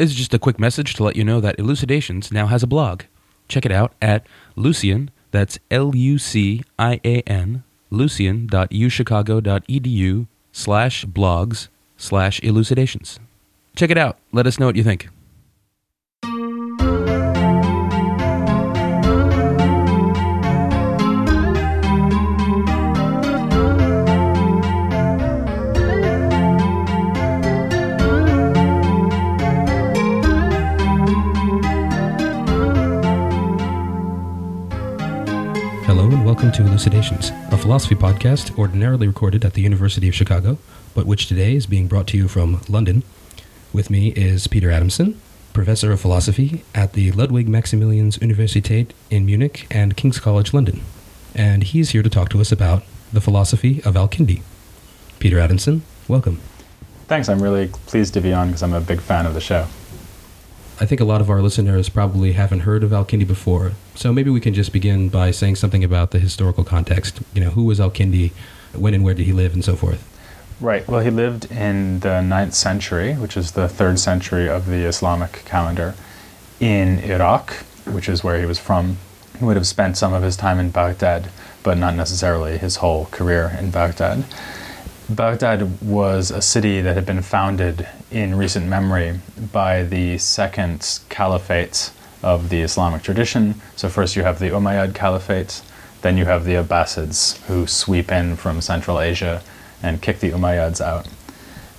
This is just a quick message to let you know that Elucidations now has a blog. Check it out at Lucian, that's L U C I A N, lucian.uchicago.edu slash blogs slash elucidations. Check it out. Let us know what you think. Welcome to Elucidations, a philosophy podcast ordinarily recorded at the University of Chicago, but which today is being brought to you from London. With me is Peter Adamson, professor of philosophy at the Ludwig Maximilians Universität in Munich and King's College London, and he's here to talk to us about the philosophy of Al-Kindi. Peter Adamson, welcome. Thanks. I'm really pleased to be on because I'm a big fan of the show. I think a lot of our listeners probably haven't heard of Al-Kindi before, so maybe we can just begin by saying something about the historical context. You know, who was Al-Kindi, when and where did he live, and so forth. Right. Well, he lived in the 9th century, which is the third century of the Islamic calendar, in Iraq, which is where he was from. He would have spent some of his time in Baghdad, but not necessarily his whole career in Baghdad. Baghdad was a city that had been founded in recent memory by the second caliphate of the Islamic tradition. So, first you have the Umayyad Caliphate, then you have the Abbasids, who sweep in from Central Asia and kick the Umayyads out.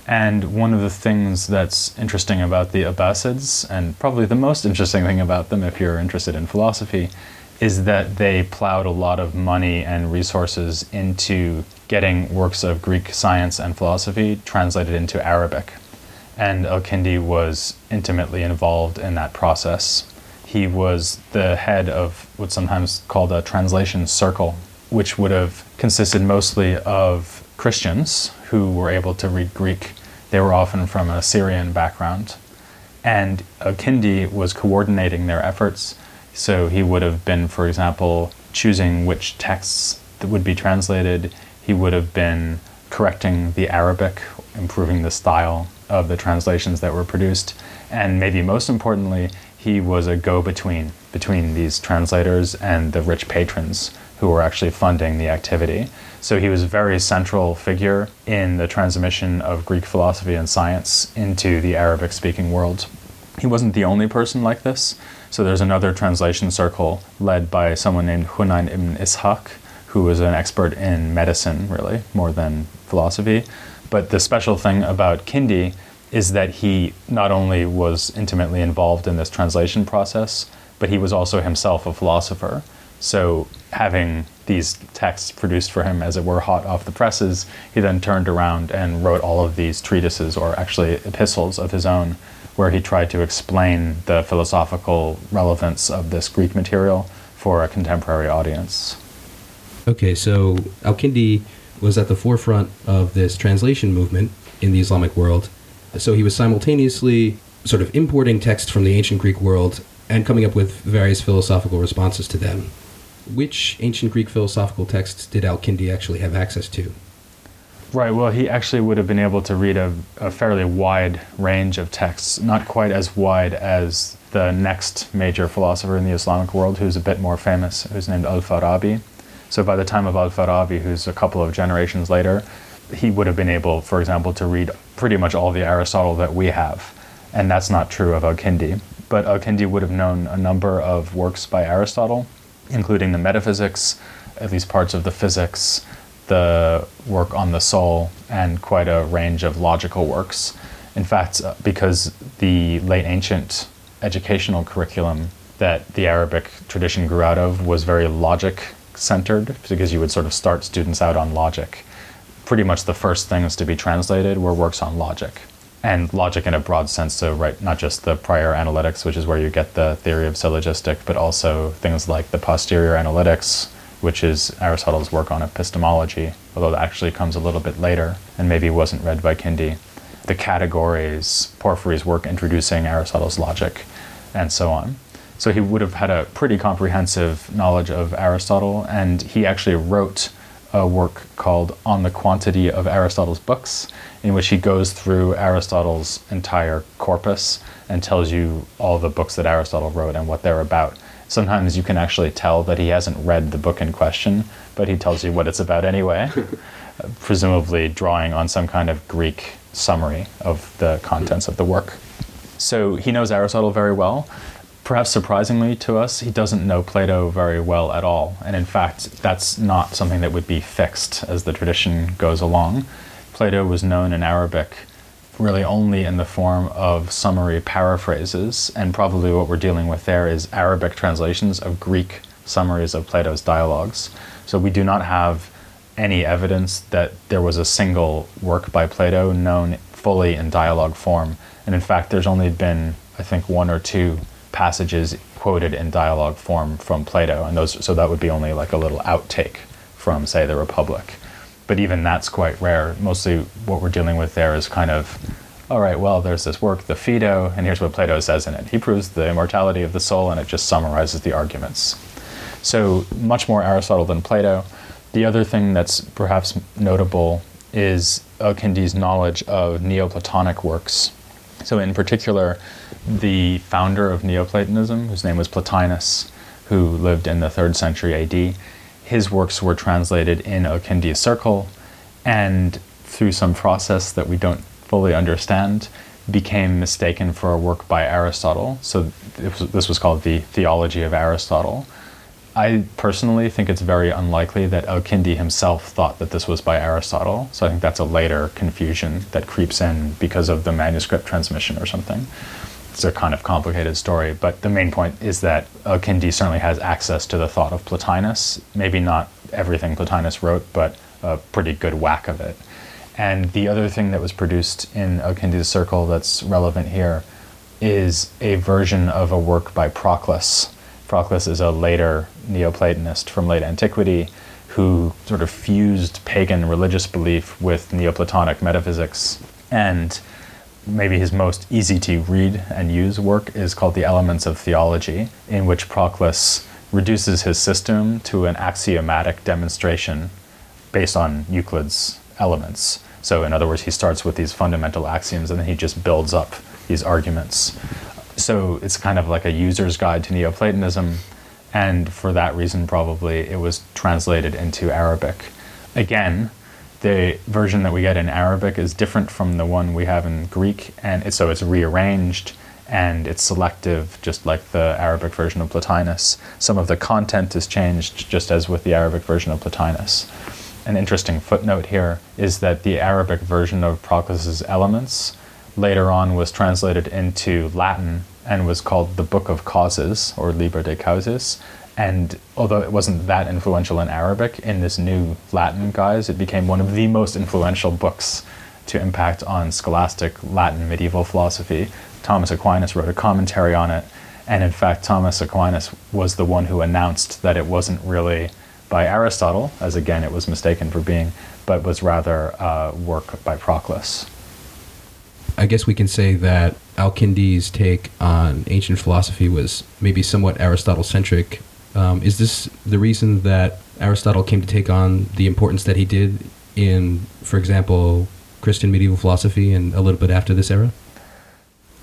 And one of the things that's interesting about the Abbasids, and probably the most interesting thing about them if you're interested in philosophy, is that they plowed a lot of money and resources into getting works of Greek science and philosophy translated into Arabic. And Al-Kindi was intimately involved in that process. He was the head of what's sometimes called a translation circle, which would have consisted mostly of Christians who were able to read Greek. They were often from a Syrian background. And Al-Kindi was coordinating their efforts so he would have been, for example, choosing which texts that would be translated. He would have been correcting the Arabic, improving the style of the translations that were produced. And maybe most importantly, he was a go between between these translators and the rich patrons who were actually funding the activity. So he was a very central figure in the transmission of Greek philosophy and science into the Arabic speaking world. He wasn't the only person like this. So there's another translation circle led by someone named Hunayn ibn Ishaq, who was an expert in medicine, really, more than philosophy. But the special thing about Kindi is that he not only was intimately involved in this translation process, but he was also himself a philosopher. So, having these texts produced for him, as it were, hot off the presses, he then turned around and wrote all of these treatises, or actually epistles of his own, where he tried to explain the philosophical relevance of this Greek material for a contemporary audience. Okay, so Al Kindi was at the forefront of this translation movement in the Islamic world. So he was simultaneously sort of importing texts from the ancient Greek world and coming up with various philosophical responses to them. Which ancient Greek philosophical texts did Al Kindi actually have access to? Right, well, he actually would have been able to read a, a, fairly wide range of texts, not quite as wide as the next major philosopher in the Islamic world, who's a bit more famous, who's named Al Farabi. So by the time of Al Farabi, who's a couple of generations later, he would have been able, for example, to read pretty much all the Aristotle that we have. And that's not true of Al Kindi. But Al Kindi would have known a number of works by Aristotle, including the metaphysics, at least parts of the physics the work on the soul and quite a range of logical works. In fact, uh, because the late ancient educational curriculum that the Arabic tradition grew out of was very logic centered, because you would sort of start students out on logic. Pretty much the first things to be translated were works on logic. And logic in a broad sense, so right, not just the prior analytics, which is where you get the theory of syllogistic, but also things like the posterior analytics, which is Aristotle's work on epistemology, although that actually comes a little bit later and maybe wasn't read by Kindi. The categories, Porphyry's work introducing Aristotle's logic, and so on. So he would have had a pretty comprehensive knowledge of Aristotle, and he actually wrote a work called On the Quantity of Aristotle's Books, in which he goes through Aristotle's entire corpus and tells you all the books that Aristotle wrote and what they're about. Sometimes you can actually tell that he hasn't read the book in question, but he tells you what it's about anyway, presumably drawing on some kind of Greek summary of the contents of the work. So he knows Aristotle very well. Perhaps surprisingly to us, he doesn't know Plato very well at all. And in fact, that's not something that would be fixed as the tradition goes along. Plato was known in Arabic really only in the form of summary paraphrases, and probably what we're dealing with there is Arabic translations of Greek summaries of Plato's dialogues. So we do not have any evidence that there was a single work by Plato known fully in dialogue form. And in fact, there's only been, I think, one or two passages quoted in dialogue form from Plato, and those so that would be only like a little outtake from, say, the Republic but even that's quite rare. Mostly what we're dealing with there is kind of, all right, well, there's this work, the Phaedo, and here's what Plato says in it. He proves the immortality of the soul, and it just summarizes the arguments. So much more Aristotle than Plato. The other thing that's perhaps notable is Al-Kindi's knowledge of Neoplatonic works. So in particular, the founder of Neoplatonism, whose name was Plotinus, who lived in the third century AD, his works were translated in Al-Kindi's circle, and through some process that we don't fully understand, became mistaken for a work by Aristotle. So this was called the Theology of Aristotle. I personally think it's very unlikely that Al-Kindi himself thought that this was by Aristotle. So I think that's a later confusion that creeps in because of the manuscript transmission or something it's a kind of complicated story, but the main point is that Al-Kindi certainly has access to the thought of Plotinus. Maybe not everything Plotinus wrote, but a pretty good whack of it. And the other thing that was produced in Al-Kindi's circle that's relevant here is a version of a work by Proclus. Proclus is a later Neoplatonist from late antiquity who sort of fused pagan religious belief with Neoplatonic metaphysics. And maybe his most easy to read and use work is called The Elements of Theology, in which Proclus reduces his system to an axiomatic demonstration based on Euclid's elements. So, in other words, he starts with these fundamental axioms and then he just builds up these arguments. So, it's kind of like a user's guide to Neoplatonism, and for that reason, probably it was translated into Arabic. Again, the version that we get in Arabic is different from the one we have in Greek, and it, so it's rearranged and it's selective, just like the Arabic version of Plotinus. Some of the content is changed, just as with the Arabic version of Plotinus. An interesting footnote here is that the Arabic version of Proclus's Elements later on was translated into Latin and was called the Book of Causes, or Liber de Causis, and although it wasn't that influential in Arabic, in this new Latin guise, it became one of the most influential books to impact on scholastic Latin medieval philosophy. Thomas Aquinas wrote a commentary on it, and in fact, Thomas Aquinas was the one who announced that it wasn't really by Aristotle, as again it was mistaken for being, but was rather a work by Proclus. I guess we can say that Al-Kindi's take on ancient philosophy was maybe somewhat Aristotle centric um, is this the reason that Aristotle came to take on the importance that he did in, for example, Christian medieval philosophy and a little bit after this era?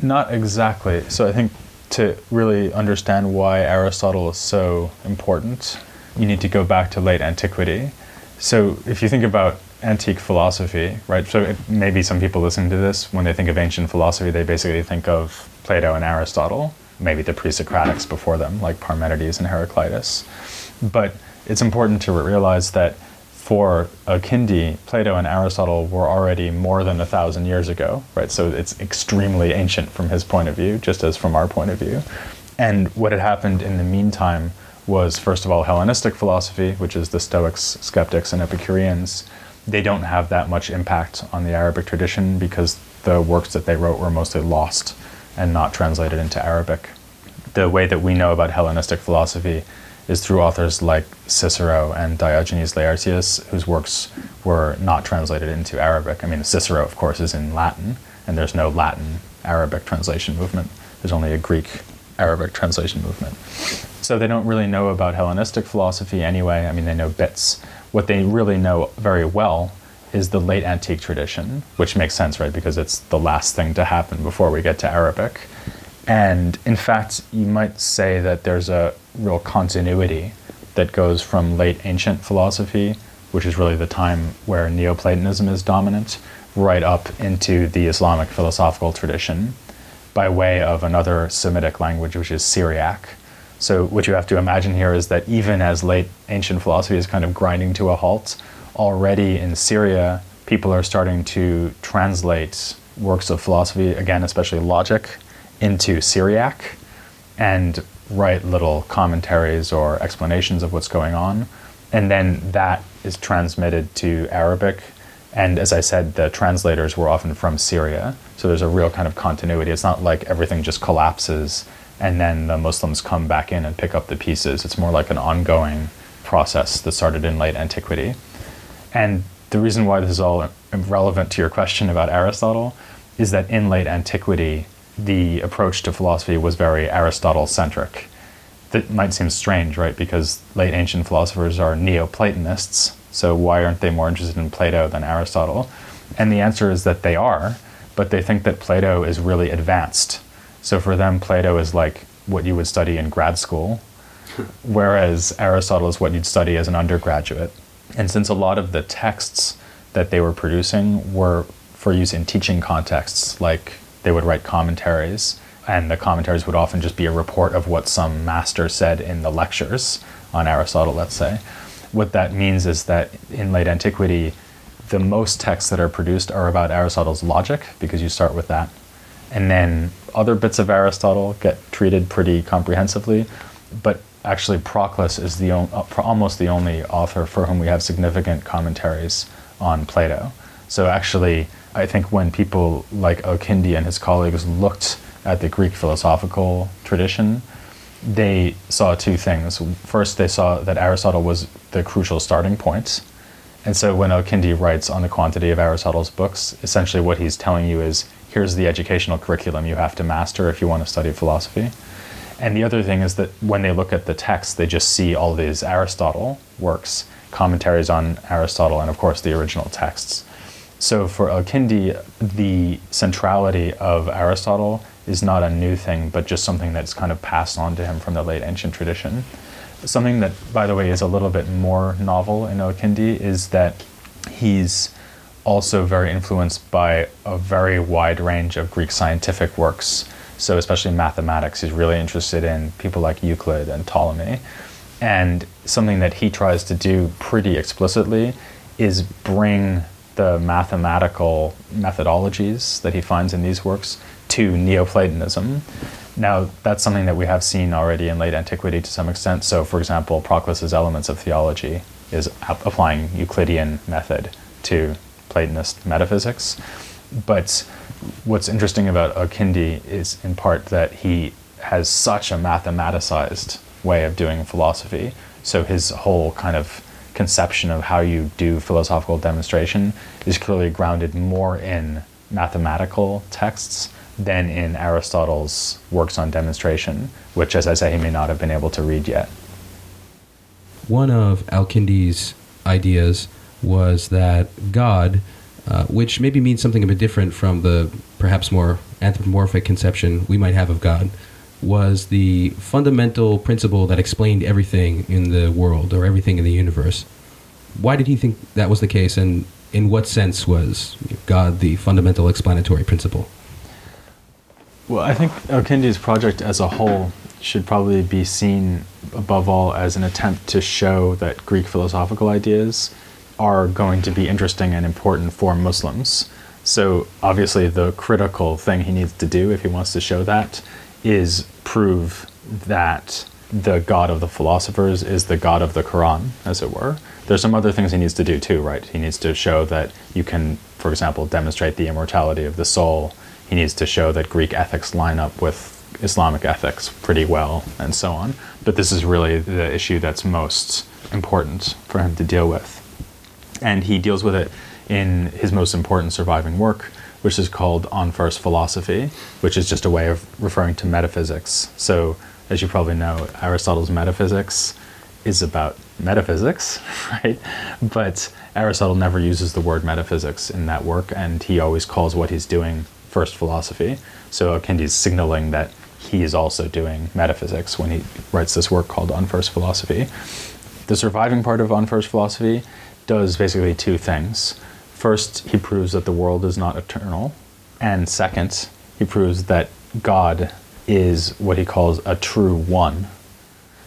Not exactly. So I think to really understand why Aristotle is so important, you need to go back to late antiquity. So if you think about antique philosophy, right? So maybe some people listening to this, when they think of ancient philosophy, they basically think of Plato and Aristotle maybe the pre-Socratics before them, like Parmenides and Heraclitus. But it's important to realize that for Kindi, Plato and Aristotle were already more than a thousand years ago, right? So it's extremely ancient from his point of view, just as from our point of view. And what had happened in the meantime was, first of all, Hellenistic philosophy, which is the Stoics, Skeptics, and Epicureans. They don't have that much impact on the Arabic tradition because the works that they wrote were mostly lost and not translated into Arabic. The way that we know about Hellenistic philosophy is through authors like Cicero and Diogenes Laertius, whose works were not translated into Arabic. I mean, Cicero, of course, is in Latin, and there's no Latin Arabic translation movement. There's only a Greek Arabic translation movement. So they don't really know about Hellenistic philosophy anyway. I mean, they know bits. What they really know very well is the late antique tradition, which makes sense, right? Because it's the last thing to happen before we get to Arabic. And in fact, you might say that there's a real continuity that goes from late ancient philosophy, which is really the time where Neoplatonism is dominant, right up into the Islamic philosophical tradition by way of another Semitic language, which is Syriac. So, what you have to imagine here is that even as late ancient philosophy is kind of grinding to a halt, already in Syria, people are starting to translate works of philosophy, again, especially logic, into Syriac and write little commentaries or explanations of what's going on. And then that is transmitted to Arabic. And as I said, the translators were often from Syria. So there's a real kind of continuity. It's not like everything just collapses and then the Muslims come back in and pick up the pieces. It's more like an ongoing process that started in late antiquity. And the reason why this is all relevant to your question about Aristotle is that in late antiquity, the approach to philosophy was very Aristotle centric. That might seem strange, right? Because late ancient philosophers are Neoplatonists, so why aren't they more interested in Plato than Aristotle? And the answer is that they are, but they think that Plato is really advanced. So for them, Plato is like what you would study in grad school, whereas Aristotle is what you'd study as an undergraduate. And since a lot of the texts that they were producing were for use in teaching contexts, like they would write commentaries, and the commentaries would often just be a report of what some master said in the lectures on Aristotle, let's say. What that means is that in late antiquity, the most texts that are produced are about Aristotle's logic, because you start with that. And then other bits of Aristotle get treated pretty comprehensively, but actually Proclus is the on, uh, almost the only author for whom we have significant commentaries on Plato. So actually, I think when people like Al-Kindi and his colleagues looked at the Greek philosophical tradition, they saw two things. First, they saw that Aristotle was the crucial starting point. And so when Al-Kindi writes on the quantity of Aristotle's books, essentially what he's telling you is here's the educational curriculum you have to master if you want to study philosophy. And the other thing is that when they look at the text, they just see all these Aristotle works, commentaries on Aristotle, and of course the original texts. So for Al-Kindi, the centrality of Aristotle is not a new thing, but just something that's kind of passed on to him from the late ancient tradition. Something that, by the way, is a little bit more novel in Al-Kindi is that he's also very influenced by a very wide range of Greek scientific works. So, especially mathematics, he's really interested in people like Euclid and Ptolemy. And something that he tries to do pretty explicitly is bring the mathematical methodologies that he finds in these works to Neoplatonism. Now, that's something that we have seen already in late antiquity to some extent. So, for example, Proclus's Elements of Theology is applying Euclidean method to Platonist metaphysics. But what's interesting about Al-Kindi is in part that he has such a mathematicized way of doing philosophy. So his whole kind of conception of how you do philosophical demonstration is clearly grounded more in mathematical texts than in Aristotle's works on demonstration, which, as I say, he may not have been able to read yet. One of Al-Kindi's ideas was that God, uh, which maybe means something a bit different from the perhaps more anthropomorphic conception we might have of God, was the fundamental principle that explained everything in the world or everything in the universe. Why did he think that was the case, and in what sense was God the fundamental explanatory principle? Well, I think Al-Kindi's project as a whole should probably be seen above all as an attempt to show that Greek philosophical ideas are going to be interesting and important for Muslims. So, obviously, the critical thing he needs to do if he wants to show that is prove that the God of the philosophers is the God of the Quran, as it were. There's some other things he needs to do too, right? He needs to show that you can, for example, demonstrate the immortality of the soul. He needs to show that Greek ethics line up with Islamic ethics pretty well, and so on. But this is really the issue that's most important for him to deal with. And he deals with it in his most important surviving work, which is called On First Philosophy, which is just a way of referring to metaphysics. So, as you probably know, Aristotle's metaphysics is about metaphysics, right? But Aristotle never uses the word metaphysics in that work, and he always calls what he's doing first philosophy. So is signaling that he is also doing metaphysics when he writes this work called On First Philosophy. The surviving part of On First Philosophy does basically two things. First, he proves that the world is not eternal, and second, he proves that God is what he calls a true one.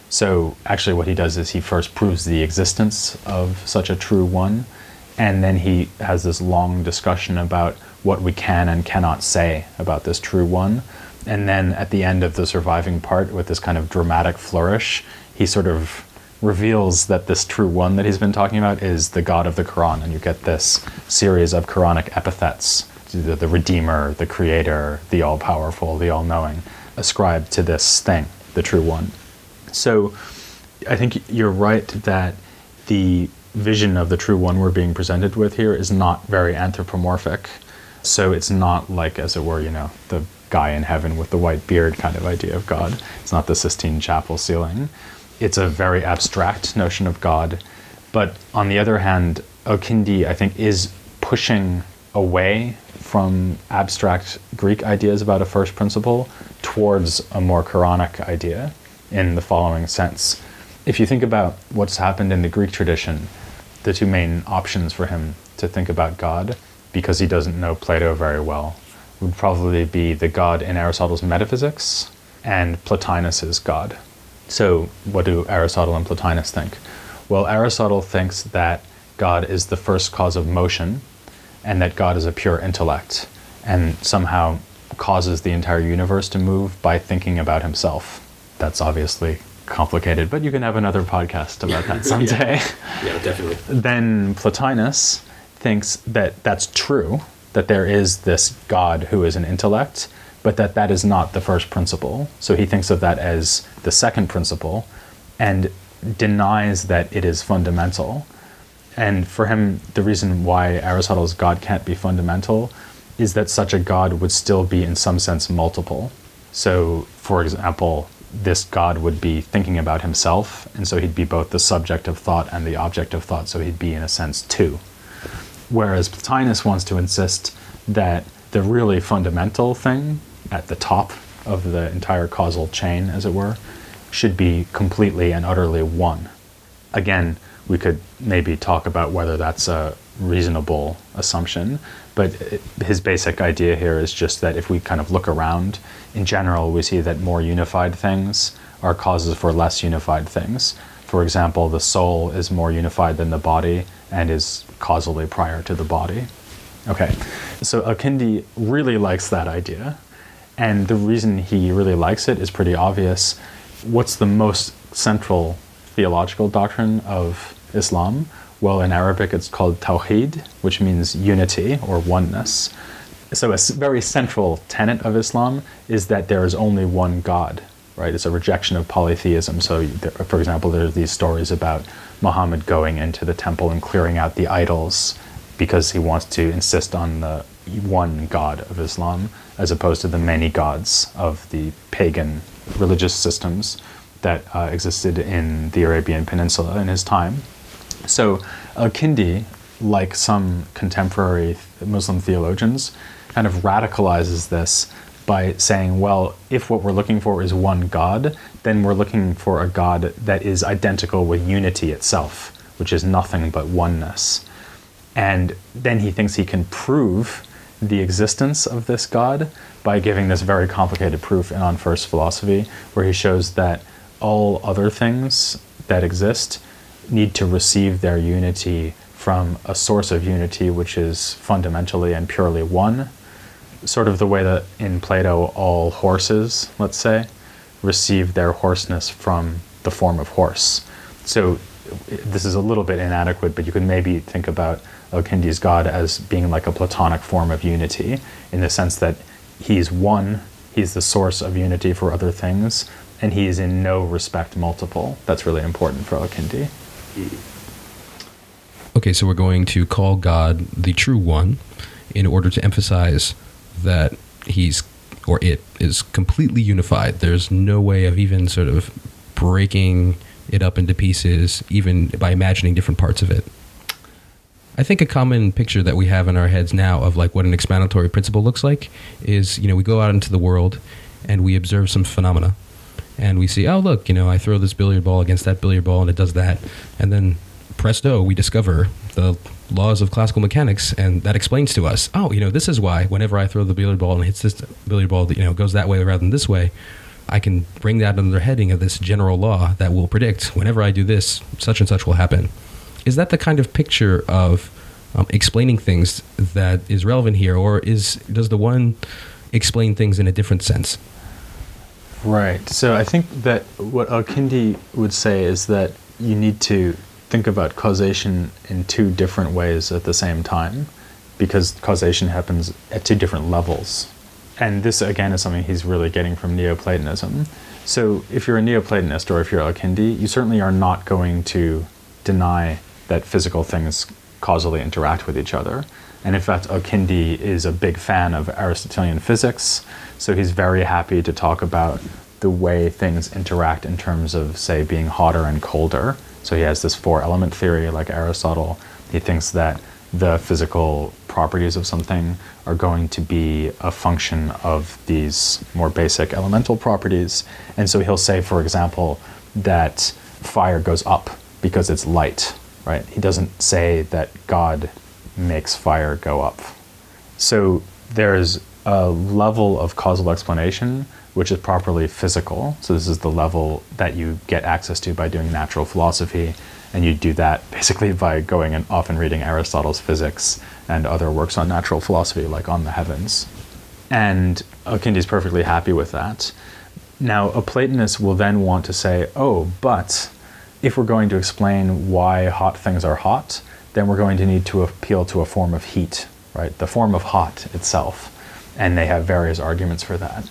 So, actually, what he does is he first proves the existence of such a true one, and then he has this long discussion about what we can and cannot say about this true one. And then at the end of the surviving part, with this kind of dramatic flourish, he sort of reveals that this true one that he's been talking about is the God of the Quran. And you get this series of Quranic epithets the, the Redeemer, the Creator, the All Powerful, the All Knowing, ascribed to this thing, the true one. So I think you're right that the vision of the true one we're being presented with here is not very anthropomorphic. So it's not like, as it were, you know, the guy in heaven with the white beard kind of idea of God. It's not the Sistine Chapel ceiling. It's a very abstract notion of God. But on the other hand, Al-Kindi, I think, is pushing away from abstract Greek ideas about a first principle towards a more Quranic idea in the following sense. If you think about what's happened in the Greek tradition, the two main options for him to think about God because he doesn't know Plato very well, would probably be the God in Aristotle's Metaphysics and Plotinus's God. So, what do Aristotle and Plotinus think? Well, Aristotle thinks that God is the first cause of motion and that God is a pure intellect and somehow causes the entire universe to move by thinking about himself. That's obviously complicated, but you can have another podcast about that someday. yeah. yeah, definitely. then Plotinus thinks that that's true, that there is this God who is an intellect, but that that is not the first principle. So he thinks of that as the second principle and denies that it is fundamental. And for him, the reason why Aristotle's God can't be fundamental is that such a God would still be, in some sense, multiple. So, for example, this God would be thinking about himself, and so he'd be both the subject of thought and the object of thought, so he'd be, in a sense, two. Whereas Plotinus wants to insist that the really fundamental thing at the top of the entire causal chain, as it were, should be completely and utterly one. Again, we could maybe talk about whether that's a reasonable assumption, but his basic idea here is just that if we kind of look around, in general, we see that more unified things are causes for less unified things. For example, the soul is more unified than the body and is causally prior to the body. Okay, so Al-Kindi really likes that idea, and the reason he really likes it is pretty obvious. What's the most central theological doctrine of Islam? Well, in Arabic, it's called Tawheed, which means unity or oneness. So, a very central tenet of Islam is that there is only one God, right? It's a rejection of polytheism. So, for example, there are these stories about Muhammad going into the temple and clearing out the idols because he wants to insist on the one God of Islam as opposed to the many gods of the pagan religious systems that uh, existed in the Arabian Peninsula in his time. So, Al-Kindi, like some contemporary Muslim theologians, kind of radicalizes this by saying, well, if what we're looking for is one God, then we're looking for a God that is identical with unity itself, which is nothing but oneness. And then he thinks he can prove the existence of this God by giving this very complicated proof in On First Philosophy, where he shows that all other things that exist need to receive their unity from a source of unity which is fundamentally and purely one. Sort of the way that in Plato all horses, let's say, receive their horseness from the form of horse. So this is a little bit inadequate, but you can maybe think about Al-Kindi's God as being like a Platonic form of unity in the sense that he's one, he's the source of unity for other things, and he is in no respect multiple. That's really important for Al-Kindi. Okay, so we're going to call God the true one in order to emphasize that he's or it is completely unified. There's no way of even sort of breaking it up into pieces, even by imagining different parts of it. I think a common picture that we have in our heads now of like what an explanatory principle looks like is, you know, we go out into the world and we observe some phenomena and we see, oh, look, you know, I throw this billiard ball against that billiard ball and it does that. And then presto, we discover the laws of classical mechanics, and that explains to us, oh, you know, this is why whenever I throw the billiard ball and hits this billiard ball, you know, goes that way rather than this way, I can bring that under the heading of this general law that will predict whenever I do this, such and such will happen. Is that the kind of picture of um, explaining things that is relevant here, or is does the one explain things in a different sense? Right. So I think that what Al-Kindi would say is that you need to think about causation in two different ways at the same time because causation happens at two different levels. And this, again, is something he's really getting from Neoplatonism. So, if you're a Neoplatonist or if you're Al-Kindi, you certainly are not going to deny that physical things causally interact with each other. And in fact, Al-Kindi is a big fan of Aristotelian physics, so he's very happy to talk about the way things interact in terms of, say, being hotter and colder so he has this four element theory, like Aristotle. He thinks that the physical properties of something are going to be a function of these more basic elemental properties. And so he'll say, for example, that fire goes up because it's light, right? He doesn't say that God makes fire go up. So there's a level of causal explanation which is properly physical. So this is the level that you get access to by doing natural philosophy, and you do that basically by going and often reading Aristotle's physics and other works on natural philosophy, like on the heavens. And Al-Kindi is perfectly happy with that. Now, a Platonist will then want to say, oh, but if we're going to explain why hot things are hot, then we're going to need to appeal to a form of heat, right? The form of hot itself. And they have various arguments for that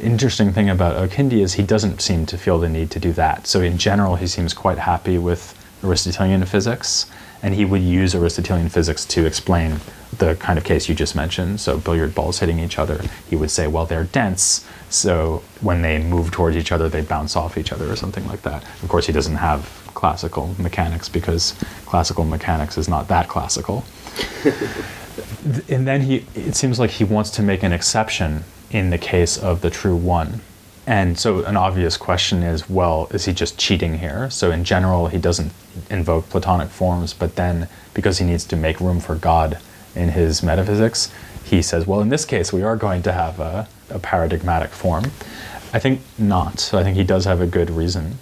interesting thing about Al-Kindi is he doesn't seem to feel the need to do that. So in general, he seems quite happy with Aristotelian physics, and he would use Aristotelian physics to explain the kind of case you just mentioned. So billiard balls hitting each other, he would say, well, they're dense, so when they move towards each other, they bounce off each other or something like that. Of course, he doesn't have classical mechanics because classical mechanics is not that classical. and then he, it seems like he wants to make an exception in the case of the true one. And so, an obvious question is well, is he just cheating here? So, in general, he doesn't invoke Platonic forms, but then because he needs to make room for God in his metaphysics, he says, well, in this case, we are going to have a, a paradigmatic form. I think not. So, I think he does have a good reason.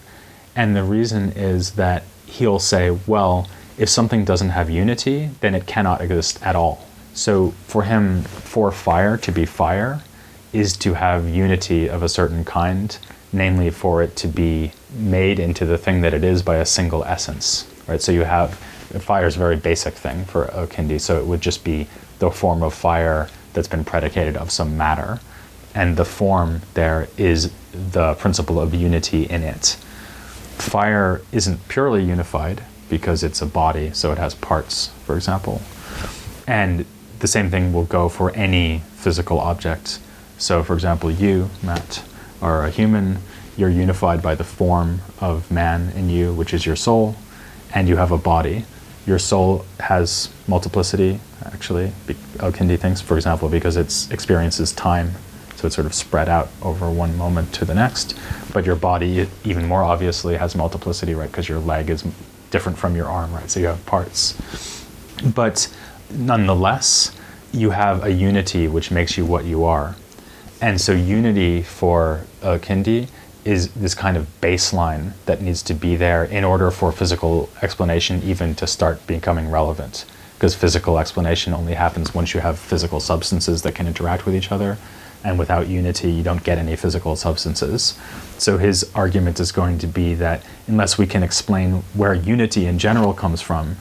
And the reason is that he'll say, well, if something doesn't have unity, then it cannot exist at all. So, for him, for fire to be fire, is to have unity of a certain kind, namely for it to be made into the thing that it is by a single essence. Right? So you have fire is a very basic thing for Al-Kindi, so it would just be the form of fire that's been predicated of some matter. And the form there is the principle of unity in it. Fire isn't purely unified because it's a body, so it has parts, for example. And the same thing will go for any physical object so, for example, you, Matt, are a human. You're unified by the form of man in you, which is your soul, and you have a body. Your soul has multiplicity, actually. Al-Kindi thinks, for example, because it experiences time, so it's sort of spread out over one moment to the next. But your body, even more obviously, has multiplicity, right? Because your leg is different from your arm, right? So you have parts. But nonetheless, you have a unity which makes you what you are. And so unity for uh, Kindi is this kind of baseline that needs to be there in order for physical explanation even to start becoming relevant. Because physical explanation only happens once you have physical substances that can interact with each other. And without unity, you don't get any physical substances. So his argument is going to be that unless we can explain where unity in general comes from,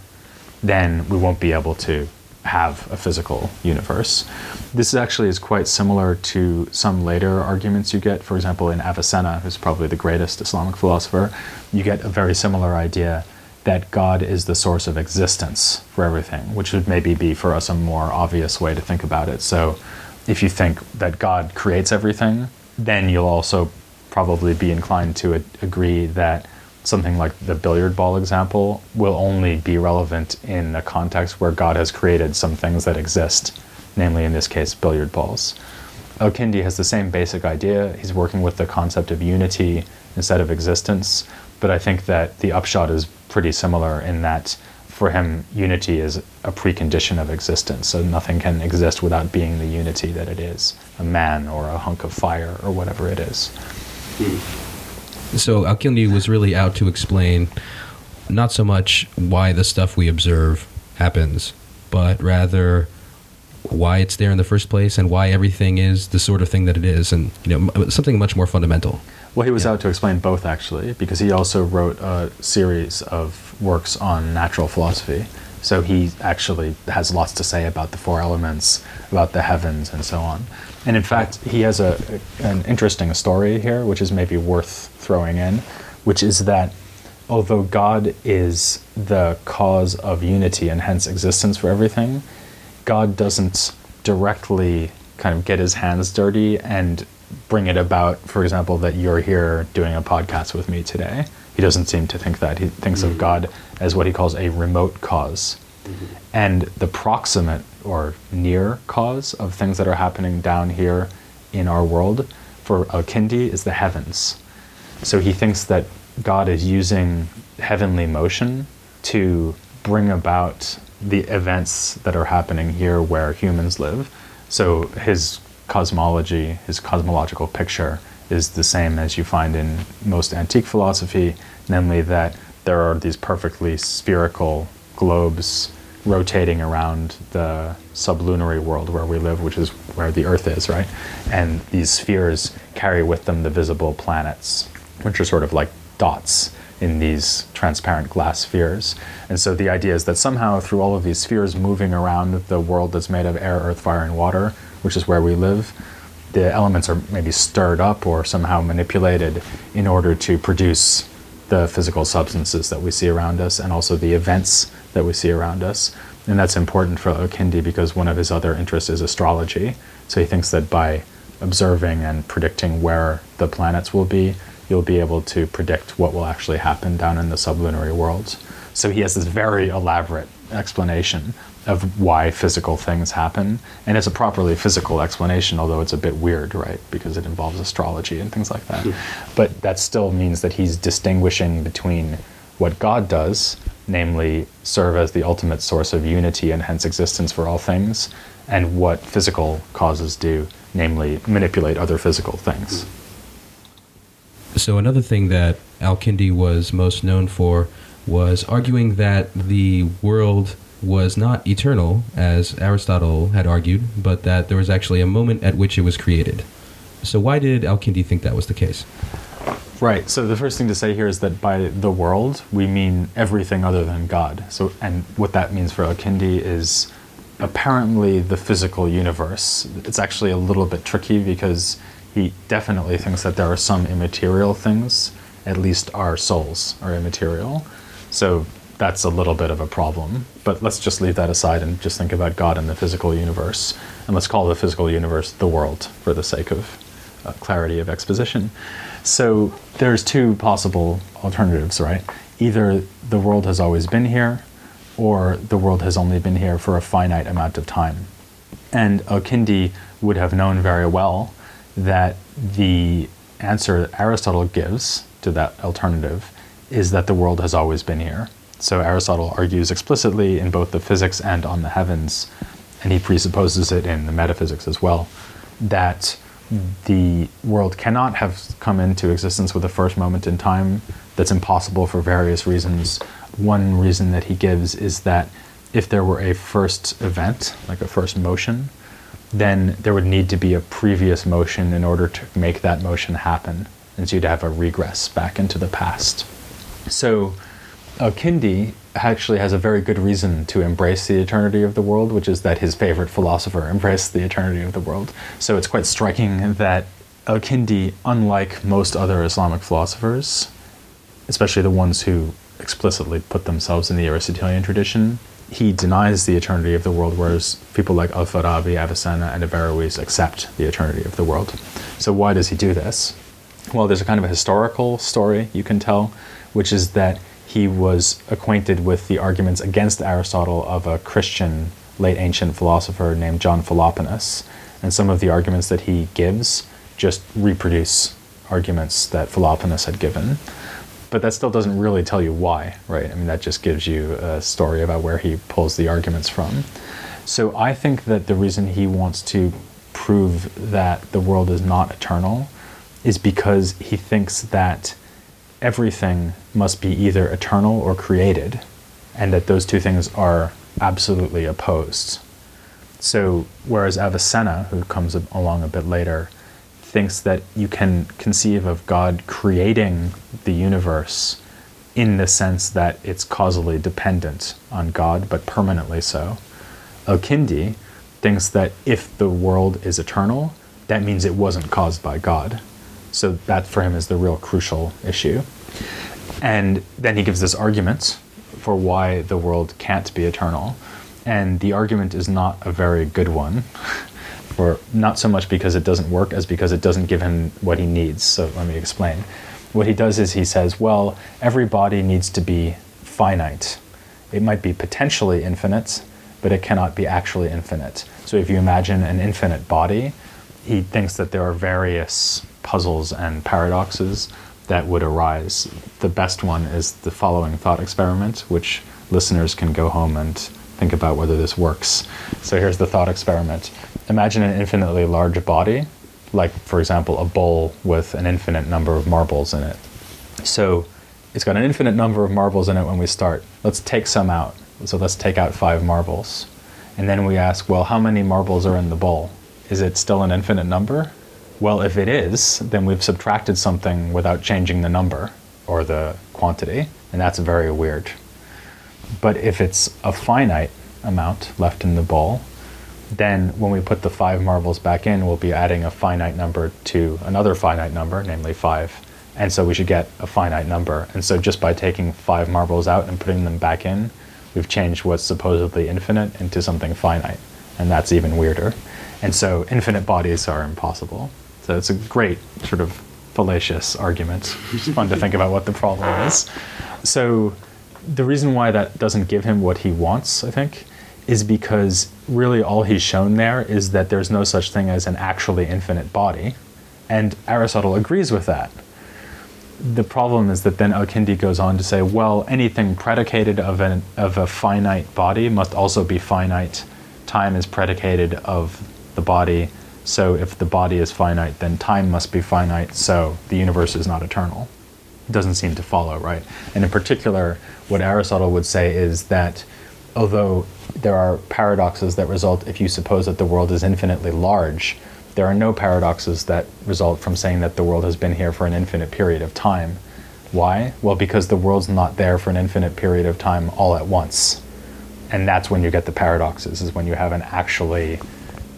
then we won't be able to have a physical universe. This actually is quite similar to some later arguments you get. For example, in Avicenna, who's probably the greatest Islamic philosopher, you get a very similar idea that God is the source of existence for everything, which would maybe be for us a more obvious way to think about it. So, if you think that God creates everything, then you'll also probably be inclined to agree that something like the billiard ball example will only be relevant in a context where God has created some things that exist, namely in this case, billiard balls. Al-Kindi has the same basic idea. He's working with the concept of unity instead of existence, but I think that the upshot is pretty similar in that for him, unity is a precondition of existence. So nothing can exist without being the unity that it is a man or a hunk of fire or whatever it is. Hmm. So Al-Kindi was really out to explain not so much why the stuff we observe happens, but rather why it's there in the first place and why everything is the sort of thing that it is, and you know something much more fundamental. Well, he was Yeah. out to explain both actually, because he also wrote a series of works on natural philosophy. So he actually has lots to say about the four elements, about the heavens, and so on. And in fact, he has a, an interesting story here, which is maybe worth throwing in, which is that although God is the cause of unity and hence existence for everything, God doesn't directly kind of get his hands dirty and bring it about, for example, that you're here doing a podcast with me today. He doesn't seem to think that. He thinks of mm-hmm. God as what he calls a remote cause. Mm-hmm. And the proximate or near cause of things that are happening down here in our world for Al-Kindi is the heavens. So he thinks that God is using heavenly motion to bring about the events that are happening here where humans live. So his cosmology, his cosmological picture, is the same as you find in most antique philosophy, namely that there are these perfectly spherical globes rotating around the sublunary world where we live, which is where the Earth is, right? And these spheres carry with them the visible planets, which are sort of like dots in these transparent glass spheres. And so the idea is that somehow through all of these spheres moving around the world that's made of air, earth, fire, and water, which is where we live, the elements are maybe stirred up or somehow manipulated in order to produce the physical substances that we see around us and also the events that we see around us. And that's important for Al-Kindi because one of his other interests is astrology. So he thinks that by observing and predicting where the planets will be, you'll be able to predict what will actually happen down in the sublunary worlds. So he has this very elaborate explanation of why physical things happen. And it's a properly physical explanation, although it's a bit weird, right? Because it involves astrology and things like that. Hmm. But that still means that he's distinguishing between what God does, namely serve as the ultimate source of unity and hence existence for all things, and what physical causes do, namely manipulate other physical things. So another thing that Al-Kindi was most known for was arguing that the world was not eternal, as Aristotle had argued, but that there was actually a moment at which it was created. So why did Al-Kindi think that was the case? Right. So the first thing to say here is that by the world we mean everything other than God. So and what that means for Al-Kindi is apparently the physical universe. It's actually a little bit tricky because he definitely thinks that there are some immaterial things, at least our souls are immaterial. So that's a little bit of a problem. But let's just leave that aside and just think about God and the physical universe. And let's call the physical universe the world for the sake of uh, clarity of exposition. So there's two possible alternatives, right? Either the world has always been here, or the world has only been here for a finite amount of time. And Al-Kindi would have known very well that the answer that Aristotle gives to that alternative is that the world has always been here. So Aristotle argues explicitly in both the physics and on the heavens, and he presupposes it in the metaphysics as well, that the world cannot have come into existence with a first moment in time. That's impossible for various reasons. One reason that he gives is that if there were a first event, like a first motion, then there would need to be a previous motion in order to make that motion happen. And so you'd have a regress back into the past. So Al-Kindi actually has a very good reason to embrace the eternity of the world, which is that his favorite philosopher embraced the eternity of the world. So it's quite striking that Al-Kindi, unlike most other Islamic philosophers, especially the ones who explicitly put themselves in the Aristotelian tradition, he denies the eternity of the world, whereas people like Al-Farabi, Avicenna, and Averroes accept the eternity of the world. So why does he do this? well, there's a kind of a historical story you can tell, which is that he was acquainted with the arguments against Aristotle of a Christian late ancient philosopher named John Philoponus. And some of the arguments that he gives just reproduce arguments that Philoponus had given. But that still doesn't really tell you why, right? I mean, that just gives you a story about where he pulls the arguments from. So I think that the reason he wants to prove that the world is not eternal is because he thinks that everything must be either eternal or created, and that those two things are absolutely opposed. So, whereas Avicenna, who comes along a bit later, thinks that you can conceive of God creating the universe in the sense that it's causally dependent on God, but permanently so. Al-Kindi thinks that if the world is eternal, that means it wasn't caused by God. So that for him is the real crucial issue. And then he gives this argument for why the world can't be eternal. And the argument is not a very good one, for not so much because it doesn't work as because it doesn't give him what he needs. So let me explain. What he does is he says, well, every body needs to be finite. It might be potentially infinite, but it cannot be actually infinite. So if you imagine an infinite body, he thinks that there are various puzzles and paradoxes that would arise. The best one is the following thought experiment, which listeners can go home and think about whether this works. So here's the thought experiment Imagine an infinitely large body, like, for example, a bowl with an infinite number of marbles in it. So it's got an infinite number of marbles in it when we start. Let's take some out. So let's take out five marbles. And then we ask, well, how many marbles are in the bowl? Is it still an infinite number? Well, if it is, then we've subtracted something without changing the number or the quantity, and that's very weird. But if it's a finite amount left in the bowl, then when we put the five marbles back in, we'll be adding a finite number to another finite number, namely five. And so we should get a finite number. And so just by taking five marbles out and putting them back in, we've changed what's supposedly infinite into something finite. And that's even weirder. And so infinite bodies are impossible. So it's a great sort of fallacious argument. It's fun to think about what the problem is. So the reason why that doesn't give him what he wants, I think, is because really all he's shown there is that there's no such thing as an actually infinite body. And Aristotle agrees with that. The problem is that then Al-Kindi goes on to say, well, anything predicated of, an, of a finite body must also be finite. Time is predicated of the body, so if the body is finite, then time must be finite, so the universe is not eternal. It doesn't seem to follow, right? And in particular, what Aristotle would say is that although there are paradoxes that result if you suppose that the world is infinitely large, there are no paradoxes that result from saying that the world has been here for an infinite period of time. Why? Well, because the world's not there for an infinite period of time all at once. And that's when you get the paradoxes, is when you have an actually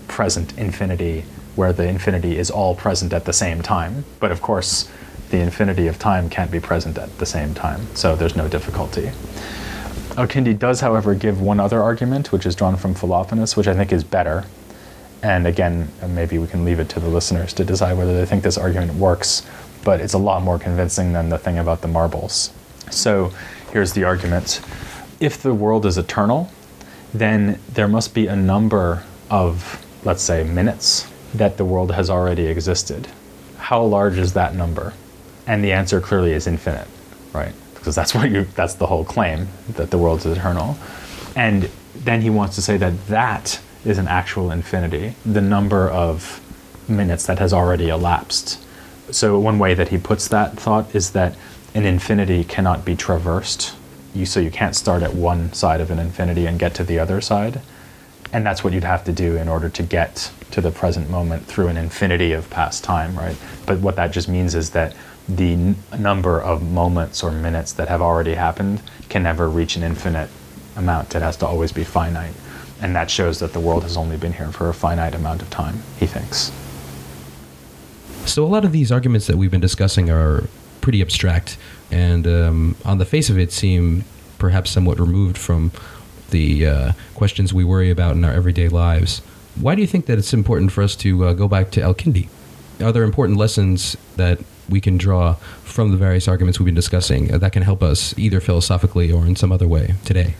present infinity where the infinity is all present at the same time. But of course, the infinity of time can't be present at the same time, so there's no difficulty. Al-Kindi does, however, give one other argument, which is drawn from Philoponus, which I think is better. And again, uh, maybe we can leave it to the listeners to decide whether they think this argument works, but it's a lot more convincing than the thing about the marbles. So here's the argument If the world is eternal, then there must be a number of let's say, minutes that the world has already existed. How large is that number? And the answer clearly is infinite, right? Because that's what you that's the whole claim that the world is eternal. And then he wants to say that that is an actual infinity, the number of minutes that has already elapsed. So one way that he puts that thought is that an infinity cannot be traversed. You, so you can't start at one side of an infinity and get to the other side and that's what you'd have to do in order to get to the present moment through an infinity of past time, right? But what that just means is that the n- number of moments or minutes that have already happened can never reach an infinite amount. It has to always be finite. And that shows that the world has only been here for a finite amount of time, he thinks. So, a lot of these arguments that we've been discussing are pretty abstract and, um, on the face of it, seem perhaps somewhat removed from the uh, questions we worry about in our everyday lives. Why do you think that it's important for us to uh, go back to Al-Kindi? Are there important lessons that we can draw from the various arguments we've been discussing uh, that can help us either philosophically or in some other way today?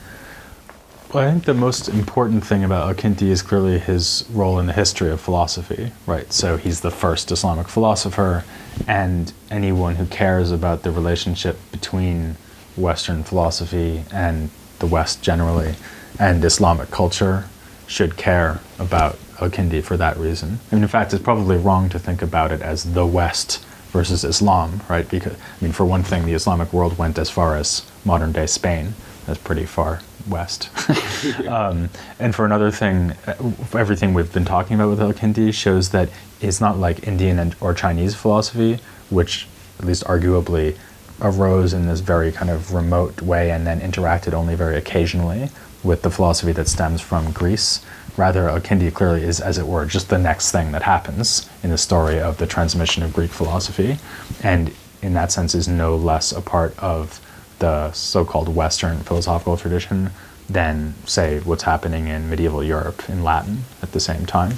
Well, I think the most important thing about Al-Kindi is clearly his role in the history of philosophy, right? So he's the first Islamic philosopher, and anyone who cares about the relationship between Western philosophy and the West generally and Islamic culture should care about Al-Kindi for that reason. I mean, in fact, it's probably wrong to think about it as the West versus Islam, right? Because, I mean, for one thing, the Islamic world went as far as modern day Spain. That's pretty far west. um, and for another thing, uh, everything we've been talking about with Al-Kindi shows that it's not like Indian and, or Chinese philosophy, which at least arguably arose in this very kind of remote way and then interacted only very occasionally with the philosophy that stems from Greece. Rather, Al-Kindi clearly is, as it were, just the next thing that happens in the story of the transmission of Greek philosophy, and in that sense is no less a part of the so-called Western philosophical tradition than, say, what's happening in medieval Europe in Latin at the same time.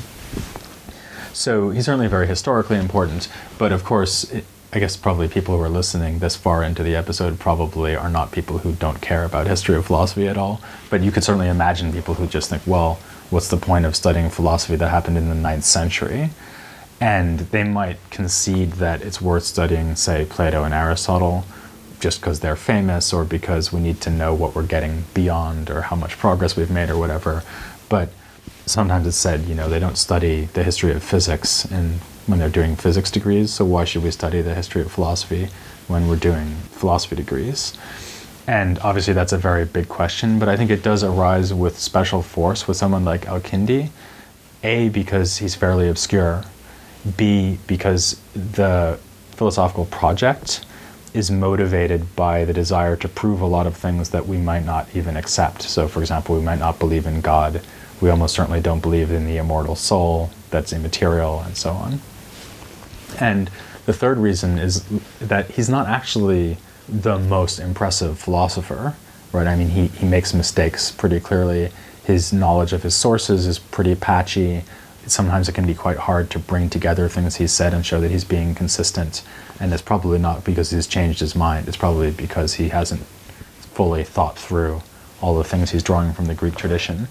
So he's certainly very historically important, but of course, it, I guess probably people who are listening this far into the episode probably are not people who don't care about history of philosophy at all. But you could certainly imagine people who just think, well, what's the point of studying philosophy that happened in the ninth century? And they might concede that it's worth studying, say, Plato and Aristotle, just because they're famous or because we need to know what we're getting beyond or how much progress we've made or whatever. But sometimes it's said, you know, they don't study the history of physics in, when they're doing physics degrees, so why should we study the history of philosophy when we're doing philosophy degrees? And obviously, that's a very big question, but I think it does arise with special force with someone like Al Kindi. A, because he's fairly obscure. B, because the philosophical project is motivated by the desire to prove a lot of things that we might not even accept. So, for example, we might not believe in God. We almost certainly don't believe in the immortal soul that's immaterial, and so on. And the third reason is that he's not actually the most impressive philosopher, right? I mean, he, he makes mistakes pretty clearly. His knowledge of his sources is pretty patchy. Sometimes it can be quite hard to bring together things he's said and show that he's being consistent. And it's probably not because he's changed his mind, it's probably because he hasn't fully thought through all the things he's drawing from the Greek tradition.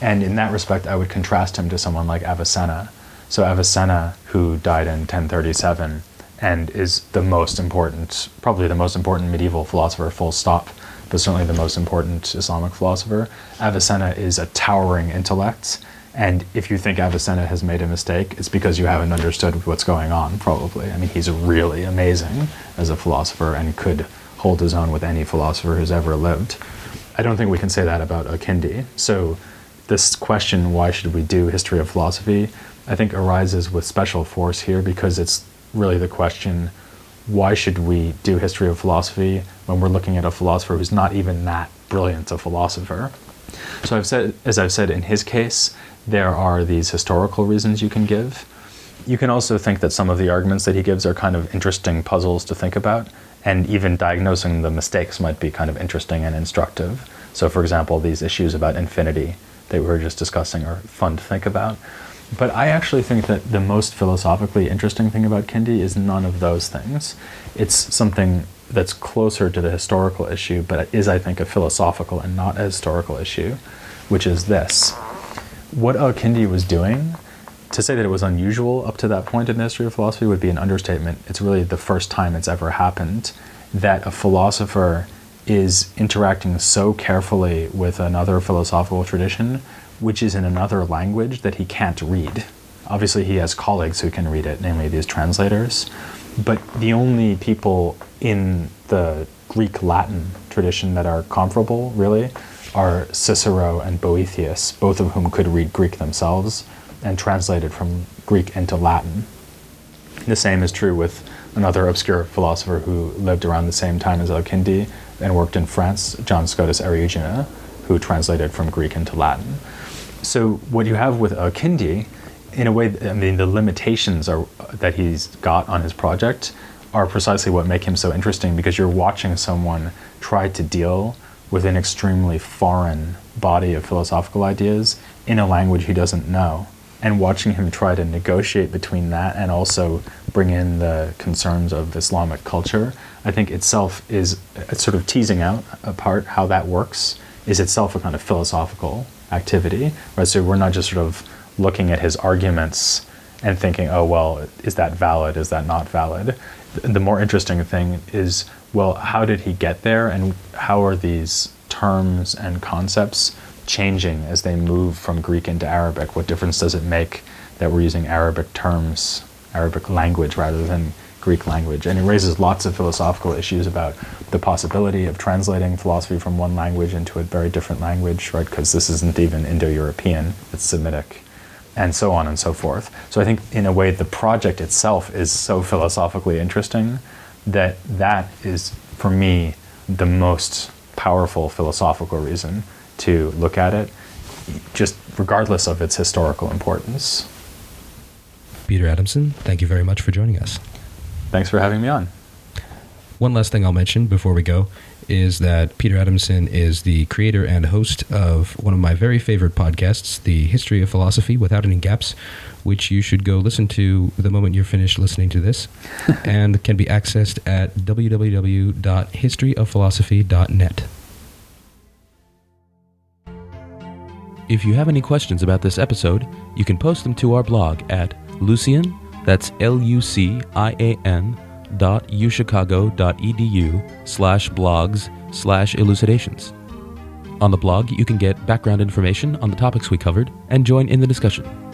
And in that respect, I would contrast him to someone like Avicenna. So, Avicenna, who died in 1037 and is the most important, probably the most important medieval philosopher, full stop, but certainly the most important Islamic philosopher. Avicenna is a towering intellect and if you think Avicenna has made a mistake, it's because you haven't understood what's going on, probably. I mean, he's really amazing as a philosopher and could hold his own with any philosopher who's ever lived. I don't think we can say that about Al-Kindi. So, this question, why should we do history of philosophy, I think arises with special force here because it's really the question why should we do history of philosophy when we're looking at a philosopher who's not even that brilliant a philosopher? So I've said, as I've said in his case, there are these historical reasons you can give. You can also think that some of the arguments that he gives are kind of interesting puzzles to think about, and even diagnosing the mistakes might be kind of interesting and instructive. So, for example, these issues about infinity that we were just discussing are fun to think about. But I actually think that the most philosophically interesting thing about Kindi is none of those things. It's something that's closer to the historical issue, but is, I think, a philosophical and not a historical issue, which is this what Al-Kindi was doing, to say that it was unusual up to that point in the history of philosophy would be an understatement. It's really the first time it's ever happened that a philosopher is interacting so carefully with another philosophical tradition, which is in another language that he can't read. Obviously, he has colleagues who can read it, namely these translators, but the only people in the Greek Latin tradition that are comparable, really, are Cicero and Boethius, both of whom could read Greek themselves and translated from Greek into Latin. The same is true with another obscure philosopher who lived around the same time as Al-Kindi and worked in France, John Scotus Eriugena, who translated from Greek into Latin. So what you have with Al-Kindi, in a way, I mean, the limitations are, that he's got on his project are precisely what make him so interesting because you're watching someone try to deal with an extremely foreign body of philosophical ideas in a language he doesn't know. and watching him try to negotiate between that and also bring in the concerns of Islamic culture, I think itself is sort of teasing out apart how that works is itself a kind of philosophical activity. Right? So we're not just sort of looking at his arguments and thinking, oh, well, is that valid? Is that not valid? The more interesting thing is, well, how did he get there and how are these terms and concepts changing as they move from Greek into Arabic? What difference does it make that we're using Arabic terms, Arabic language rather than Greek language? And it raises lots of philosophical issues about the possibility of translating philosophy from one language into a very different language, right? Because this isn't even Indo European, it's Semitic. And so on and so forth. So I think, in a way, the project itself is so philosophically interesting that that is, for me, the most powerful philosophical reason to look at it, just regardless of its historical importance. Peter Adamson, thank you very much for joining us. Thanks for having me on. One last thing I'll mention before we go is that Peter Adamson is the creator and host of one of my very favorite podcasts, The History of Philosophy Without Any Gaps, which you should go listen to the moment you're finished listening to this, and can be accessed at www.historyofphilosophy.net. If you have any questions about this episode, you can post them to our blog at Lucian, that's L U C I A N, dot uchicago.edu slash blogs slash elucidations. On the blog, you can get background information on the topics we covered and join in the discussion.